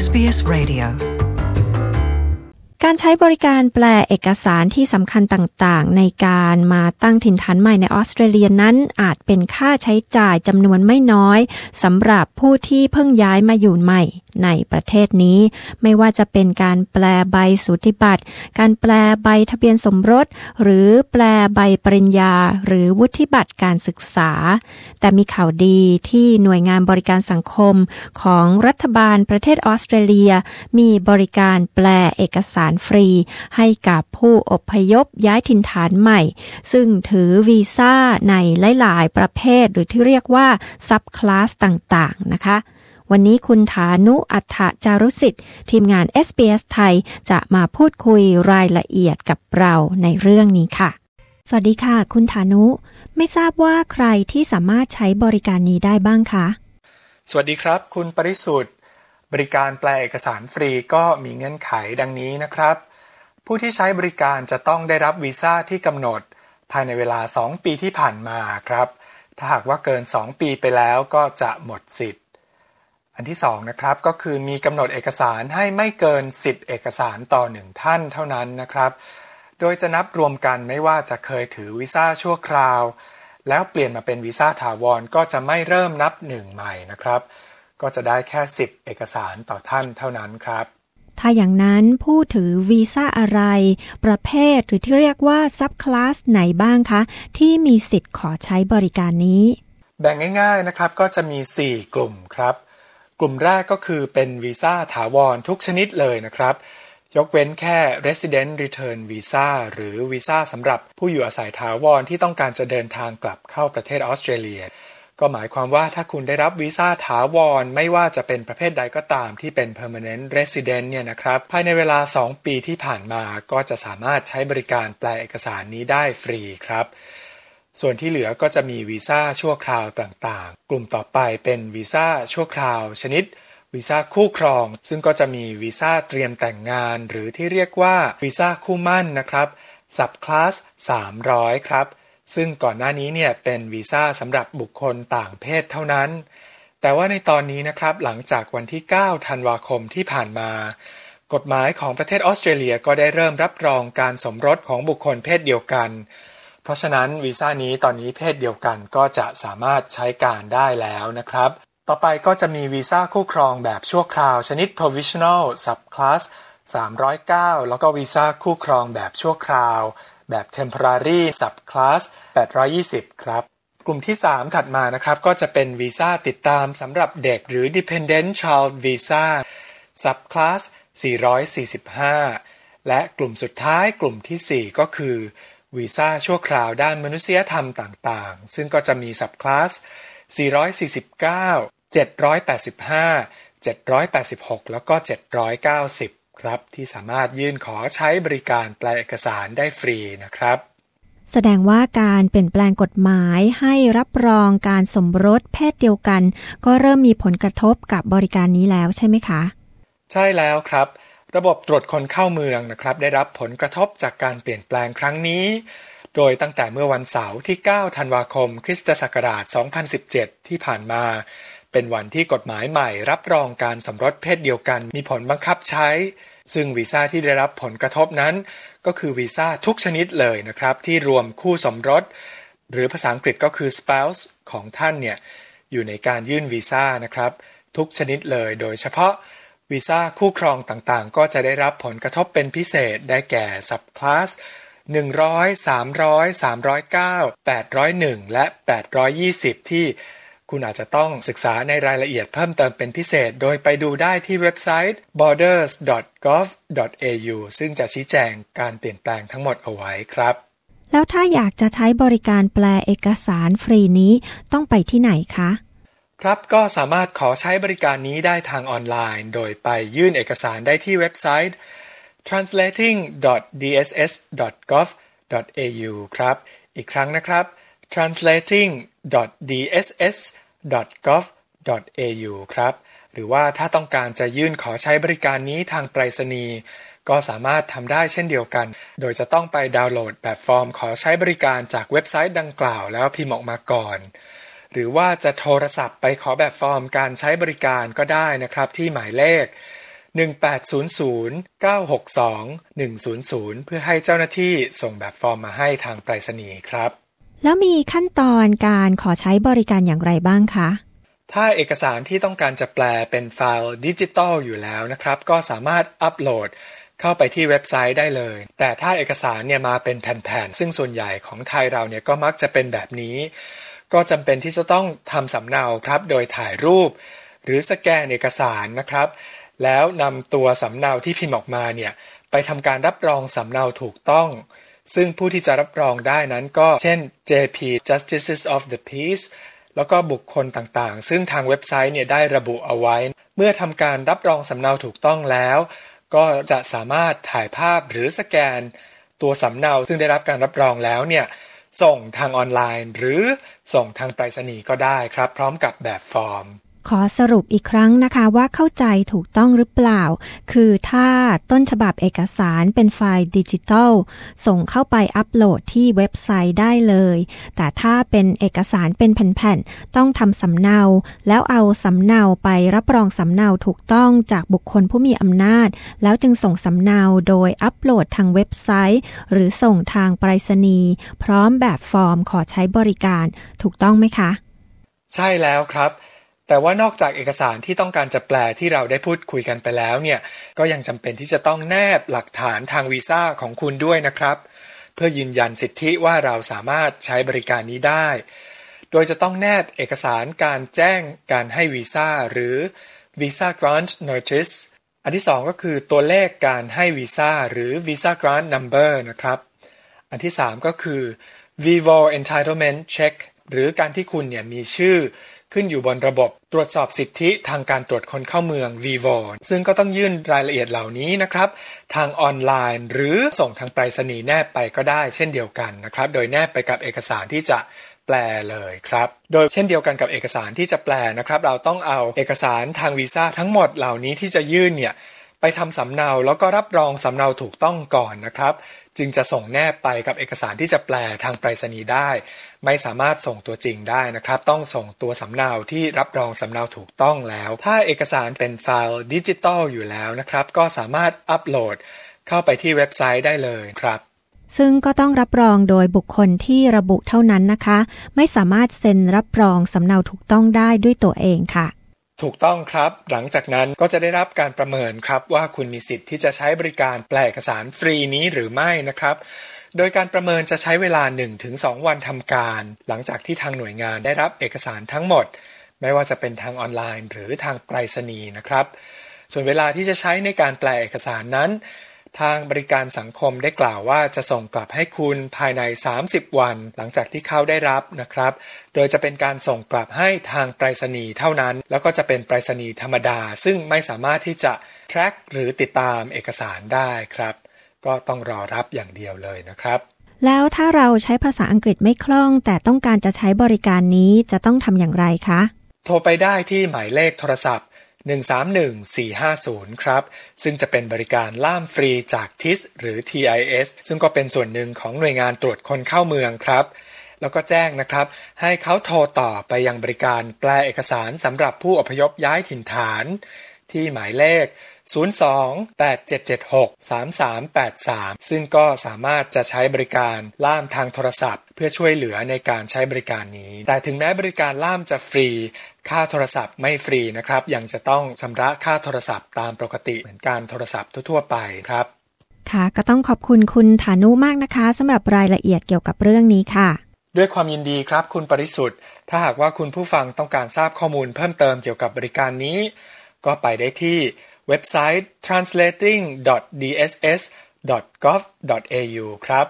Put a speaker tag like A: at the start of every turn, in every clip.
A: SBS Radio
B: การใช้บริการแปลเอกสารที่สำคัญต่างๆ ในการมาตั้งถิ่นฐานใหม่ในออสเตรเลียนั้น อาจเป็นค่าใช้จ่ายจำนวนไม่น้อยสำหรับผู้ที่เพิ่งย้ายมาอยู่ใหม่ในประเทศนี้ ไม่ว่าจะเป็นการแปลใบสุติบัตร การแปลใบทะเบียนสมรส หรือแปลใบปริญญา หรือวุฒิบัตรการศึกษา แต่มีข่าวดีที่หน่วยงานบริการสังคมของรัฐบาลประเทศออสเตรเลีย มีบริการแปลเอกสารฟรีให้กับผู้อพยพย้ายถิ่นฐานใหม่ ซึ่งถือวีซ่าในหลาย ๆ ประเภทหรือที่เรียกว่าซับคลาสต่าง ๆ นะคะวันนี้คุณฐานุอัฏฐจารุสิทธิ์ ทีมงาน SBS ไทยจะมาพูดคุยรายละเอียดกับเราในเรื่องนี้ค่ะ สวัสดีค่ะ คุณฐานุ ไม่ทราบว่าใครที่สามารถใช้บริการนี้ได้บ้างคะ
C: สวัสดีครับ คุณปริสุทธิ์ บริการแปลเอกสารฟรีก็มีเงื่อนไขดังนี้นะครับ ผู้ที่ใช้บริการจะต้องได้รับวีซ่าที่กำหนด ภายในเวลา 2 ปีที่ผ่านมาครับ ถ้าหากว่าเกิน 2 ปีไปแล้วก็จะหมดสิทธิ์ อันที่2นะครับก็คือมีกำหนดเอกสารให้ไม่เกิน 10 เอกสารต่อ 1 ท่านเท่านั้นนะครับ โดยจะนับรวมกันไม่ว่าจะเคยถือวีซ่าชั่วคราว แล้วเปลี่ยนมาเป็นวีซ่าถาวรก็จะไม่เริ่มนับหนึ่งใหม่นะครับ ก็จะได้แค่ 10 เอกสารต่อท่านเท่านั้นครับ
B: ถ้าอย่างนั้นผู้ถือวีซ่าอะไร ประเภทหรือที่เรียกว่าซับคลาสไหนบ้างคะ ที่มีสิทธิ์ขอใช้บริการนี้
C: แบ่งง่าย ๆนะครับก็จะมี 4 กลุ่มครับ กลุ่มแรกก็คือเป็นวีซ่าถาวรทุกชนิดเลยนะครับยกเว้นแค่ Resident Return Visa หรือวีซ่าสำหรับผู้อยู่อาศัยถาวรที่ต้องการจะเดินทางกลับเข้าประเทศออสเตรเลีย ก็หมายความว่าถ้าคุณได้รับวีซ่าถาวร ไม่ว่าจะเป็นประเภทใดก็ตามที่เป็น permanent resident เนี่ยนะครับ ภายในเวลา 2 ปีที่ผ่านมาก็จะสามารถใช้บริการแปลเอกสารนี้ได้ฟรีครับ ส่วนที่เหลือก็จะมีวีซ่าชั่วคราวต่างๆ กลุ่มต่อไปเป็นวีซ่าชั่วคราว ชนิดวีซ่าคู่ครอง ซึ่งก็จะมีวีซ่าเตรียมแต่งงาน หรือที่เรียกว่าวีซ่าคู่มั่นนะครับสับคลาส300 ครับ ซึ่งก่อนหน้านี้เนี่ยเป็นวีซ่าสำหรับบุคคลต่างเพศเท่านั้น แต่ว่าในตอนนี้นะครับหลังจากวันที่ 9 ธันวาคมที่ผ่านมา กฎหมายของประเทศออสเตรเลียก็ได้เริ่มรับรองการสมรสของบุคคลเพศเดียวกัน เพราะฉะนั้นวีซ่านี้ตอนนี้เพศเดียวกันก็จะสามารถใช้การได้แล้วนะครับ ต่อไปก็จะมีวีซ่าคู่ครองแบบชั่วคราวชนิด provisional subclass 309 แล้วก็วีซ่าคู่ครองแบบชั่วคราว แบบ temporary subclass 820 ครับ กลุ่มที่ 3 ถัดมานะครับ ก็จะเป็นวีซ่าติดตามสำหรับเด็กหรือ dependent child visa subclass 445 และกลุ่มสุดท้ายกลุ่มที่ 4 ก็คือวีซ่าชั่วคราวด้านมนุษยธรรมต่างๆ ซึ่งก็จะมีสับคลาส 449 785 786 แล้วก็ 790 ครับที่สามารถยื่นขอใช้บริการแปลเอกสารได้ฟรีนะครับ
B: แสดงว่าการเปลี่ยนแปลงกฎหมายให้รับรองการสมรสเพศเดียวกัน ก็เริ่มมีผลกระทบกับบริการนี้แล้วใช่ไหมคะ
C: ใช่แล้วครับ ระบบตรวจคนเข้าเมืองนะครับ ได้รับผลกระทบจากการเปลี่ยนแปลงครั้งนี้ โดยตั้งแต่เมื่อวันเสาร์ที่ 9 ธันวาคม คริสตศักราช 2017 ที่ผ่านมาเป็นวันที่กฎหมายใหม่รับรองการสมรสเพศเดียวกันมีผลบังคับใช้ ซึ่งวีซ่าที่ได้รับผลกระทบนั้น ก็คือวีซ่าทุกชนิดเลยนะครับ ที่รวมคู่สมรส หรือภาษาอังกฤษก็คือ spouse ของท่านเนี่ยอยู่ในการยื่นวีซ่านะครับ ทุกชนิดเลยโดยเฉพาะวีซ่าคู่ครองต่างๆ ก็จะได้รับผลกระทบเป็นพิเศษได้แก่สับคลาส100 300 309 801 และ 820 ที่ คุณอาจจะต้องศึกษาในรายละเอียดเพิ่มเติมเป็นพิเศษ โดยไปดูได้ที่เว็บไซต์ borders.gov.au ซึ่งจะชี้แจงการเปลี่ยนแปลงทั้งหมดเอาไว้ครับ
B: แล้วถ้าอยากจะใช้บริการแปลเอกสารฟรีนี้ต้องไปที่ไหนคะ
C: ครับก็สามารถขอใช้บริการนี้ได้ทางออนไลน์ โดยไปยื่นเอกสารได้ที่เว็บไซต์ translating.dss.gov.au ครับ อีกครั้งนะครับ translating.dss.gov.au ครับ หรือว่าถ้าต้องการจะยื่นขอใช้บริการนี้ทางไปรษณีย์ก็สามารถทำได้เช่นเดียวกัน โดยจะต้องไปดาวน์โหลดแบบฟอร์มขอใช้บริการจากเว็บไซต์ดังกล่าวแล้วพิมพ์ออกมาก่อน หรือว่าจะโทรศัพท์ไปขอแบบฟอร์มการใช้บริการก็ได้นะครับที่หมายเลข 1800 962 100 เพื่อให้เจ้าหน้าที่ส่งแบบฟอร์มมาให้ทางไปรษณีย์ครับ
B: แล้วมีขั้นตอนการขอใช้บริการอย่างไรบ้างคะ
C: ถ้าเอกสารที่ต้องการจะแปลเป็นไฟล์ดิจิตอลอยู่แล้วนะครับ ก็สามารถอัปโหลดเข้าไปที่เว็บไซต์ได้เลย แต่ถ้าเอกสารเนี่ยมาเป็นแผ่นๆ ซึ่งส่วนใหญ่ของไทยเราเนี่ยก็มักจะเป็นแบบนี้ ก็จำเป็นที่จะต้องทำสำเนาครับ โดยถ่ายรูป หรือสแกนเอกสารนะครับ แล้วนำตัวสำเนาที่พิมพ์ออกมาเนี่ยไปทำการรับรองสำเนาถูกต้อง ซึ่งผู้ที่จะรับรองได้นั้นก็เช่น JP Justices of the Peace แล้วก็บุคคลต่างๆ ซึ่งทางเว็บไซต์เนี่ยได้ระบุเอาไว้ เมื่อทำการรับรองสำเนาถูกต้องแล้ว ก็จะสามารถถ่ายภาพหรือสแกน ตัวสำเนาซึ่งได้รับการรับรองแล้วเนี่ยส่งทางออนไลน์ หรือส่งทางไปรษณีย์ก็ได้ครับ พร้อมกับแบบฟอร์ม
B: ขอสรุปอีกครั้งนะคะว่าเข้าใจถูกต้องหรือเปล่า คือถ้าต้นฉบับเอกสารเป็นไฟล์ดิจิทัล ส่งเข้าไปอัปโหลดที่เว็บไซต์ได้เลย แต่ถ้าเป็นเอกสารเป็นแผ่นๆ ต้องทำสำเนา แล้วเอาสำเนาไปรับรองสำเนาถูกต้องจากบุคคลผู้มีอำนาจ แล้วจึงส่งสำเนาโดยอัปโหลดทางเว็บไซต์ หรือส่งทางไปรษณีย์พร้อมแบบฟอร์มขอใช้บริการ ถูกต้องไหมคะ
C: ใช่แล้วครับ แต่ว่านอกจากเอกสารที่ต้องการจะแปลที่เราได้พูดคุยกันไปแล้วเนี่ย ก็ยังจำเป็นที่จะต้องแนบหลักฐานทางวีซ่าของคุณด้วยนะครับ เพื่อยืนยันสิทธิว่าเราสามารถใช้บริการนี้ได้ โดยจะต้องแนบเอกสารการแจ้งการให้วีซ่าหรือ Visa Grant Notice อันที่สองก็คือตัวเลขการให้วีซ่าหรือ Visa Grant Number นะครับ อันที่ 3 ก็คือ Vivo Entitlement Check หรือการที่คุณเนี่ยมีชื่อ ขึ้นอยู่บนระบบตรวจสอบสิทธิทางการตรวจคนเข้าเมือง Vivo ซึ่งก็ต้องยื่นรายละเอียดเหล่านี้นะครับ ทางออนไลน์หรือส่งทางไปรษณีย์แนบไปก็ได้เช่นเดียวกันนะครับ โดยแนบไปกับเอกสารที่จะแปลเลยครับ โดยเช่นเดียวกันกับเอกสารที่จะแปลนะครับ เราต้องเอาเอกสารทางวีซ่าทั้งหมดเหล่านี้ที่จะยื่นเนี่ยไปทำสำเนาแล้วก็รับรองสำเนาถูกต้องก่อนนะครับจึงจะส่งแนบไปกับเอกสารที่จะแปลทางไปรษณีย์ได้ ไม่สามารถส่งตัวจริงได้นะครับ ต้องส่งตัวสำเนาที่รับรองสำเนาถูกต้องแล้ว ถ้าเอกสารเป็นไฟล์ดิจิตอลอยู่แล้วนะครับ ก็สามารถอัปโหลดเข้าไปที่เว็บไซต์ได้เลยครับ
B: ซึ่งก็ต้องรับรองโดยบุคคลที่ระบุเท่านั้นนะคะ ไม่สามารถเซ็นรับรองสำเนาถูกต้องได้ด้วยตัวเองค่ะ
C: ถูกต้องครับ หลังจากนั้นก็จะได้รับการประเมินครับว่าคุณมีสิทธิ์ที่จะใช้บริการแปลเอกสารฟรีนี้หรือไม่นะครับ โดยการประเมินจะใช้เวลา 1-2 วันทำการ หลังจากที่ทางหน่วยงานได้รับเอกสารทั้งหมด ไม่ว่าจะเป็นทางออนไลน์ หรือทางไปรษณีย์นะครับ ส่วนเวลาที่จะใช้ในการแปลเอกสารนั้น ทางบริการสังคมได้กล่าวว่าจะส่งกลับให้คุณภายใน 30 วัน หลังจากที่เขาได้รับนะครับ โดยจะเป็นการส่งกลับให้ทางไปรษณีย์เท่านั้น แล้วก็จะเป็นไปรษณีย์ธรรมดา ซึ่งไม่สามารถที่จะ track หรือติดตามเอกสารได้ครับ ก็ต้องรอรับอย่างเดียวเลยนะครับ
B: แล้วถ้าเราใช้ภาษาอังกฤษไม่คล่อง แต่ต้องการจะใช้บริการนี้จะต้องทำอย่างไรคะ
C: โทรไปได้ที่หมายเลขโทรศัพท์ 131450 ครับ ซึ่งจะเป็นบริการล่ามฟรีจาก TIS หรือ TIS ซึ่งก็เป็นส่วนหนึ่งของหน่วยงานตรวจคนเข้าเมืองครับ แล้วก็แจ้งนะครับ ให้เขาโทรต่อไปยังบริการแปลเอกสารสำหรับผู้อพยพย้ายถิ่นฐาน ที่หมายเลข 02-8776-3383 ซึ่งก็สามารถจะใช้บริการล่ามทางโทรศัพท์ เพื่อช่วยเหลือในการใช้บริการนี้ แต่ถึงแม้บริการล่ามจะฟรี ค่าโทรศัพท์ไม่ฟรีนะครับ ยังจะต้องชำระค่าโทรศัพท์ตามปกติเหมือนการโทรศัพท์ทั่วๆไปครับ
B: ค่ะ ก็ต้องขอบคุณคุณฐานุมากนะคะสำหรับรายละเอียดเกี่ยวกับเรื่องนี้ค่ะ
C: ด้วยความยินดีครับ คุณปริสุทธิ์ ถ้าหากว่าคุณผู้ฟังต้องการทราบข้อมูลเพิ่มเติมเกี่ยวกับบริการนี้ ก็ไปได้ที่เว็บไซต์ translating.dss.gov.au ครับ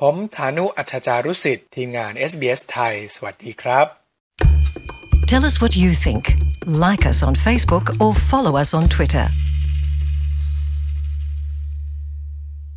C: ผมฐานุอัจจารุสิทธิ์ทีมงาน SBS ไทย สวัสดีครับ
A: Tell us what you think. Like us on Facebook or follow us on Twitter.